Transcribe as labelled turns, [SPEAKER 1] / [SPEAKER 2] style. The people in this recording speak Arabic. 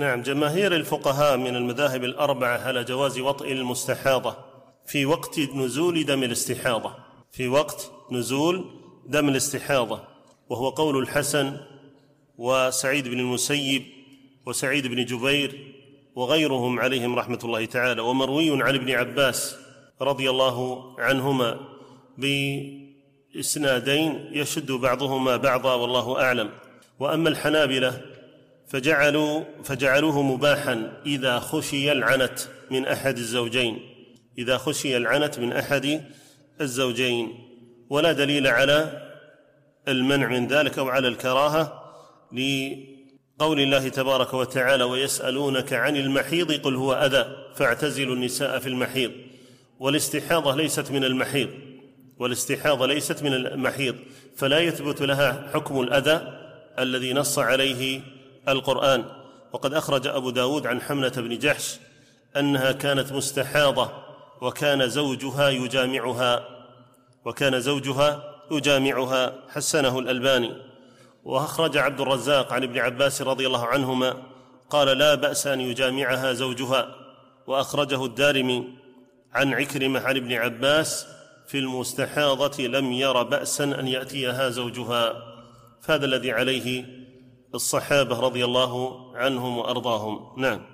[SPEAKER 1] نعم جماهير الفقهاء من المذاهب الأربعة على جواز وطئ المستحاضة في وقت نزول دم الاستحاضة. في وقت نزول دم الاستحاضة. وهو قول الحسن وسعيد بن المسيب وسعيد بن جبير وغيرهم عليهم رحمة الله تعالى. ومروي عن ابن عباس رضي الله عنهما بإسنادين يشد بعضهما بعضا والله أعلم. وأما الحنابلة فجعلوا فجعلوه مباحا إذا خشي العنت من أحد الزوجين. إذا خشي العنت من أحد الزوجين. ولا دليل على المنع من ذلك أو على الكراهة لقول الله تبارك وتعالى ويسألونك عن المحيض قل هو أذى فاعتزلوا النساء في المحيض. والاستحاضة ليست من المحيض. والاستحاضة ليست من المحيض. فلا يثبت لها حكم الأذى الذي نص عليه القرآن. وقد أخرج أبو داود عن حملة بن جحش أنها كانت مستحاضة وكان زوجها يجامعها وكان زوجها يجامعها حسنه الألباني. وأخرج عبد الرزاق عن ابن عباس رضي الله عنهما قال لا بأس أن يجامعها زوجها. وأخرجه الدارمي عن عكرمة عن ابن عباس في المستحاضة لم ير بأسا أن يأتيها زوجها. فهذا الذي عليه الصحابة رضي الله عنهم وأرضاهم. نعم.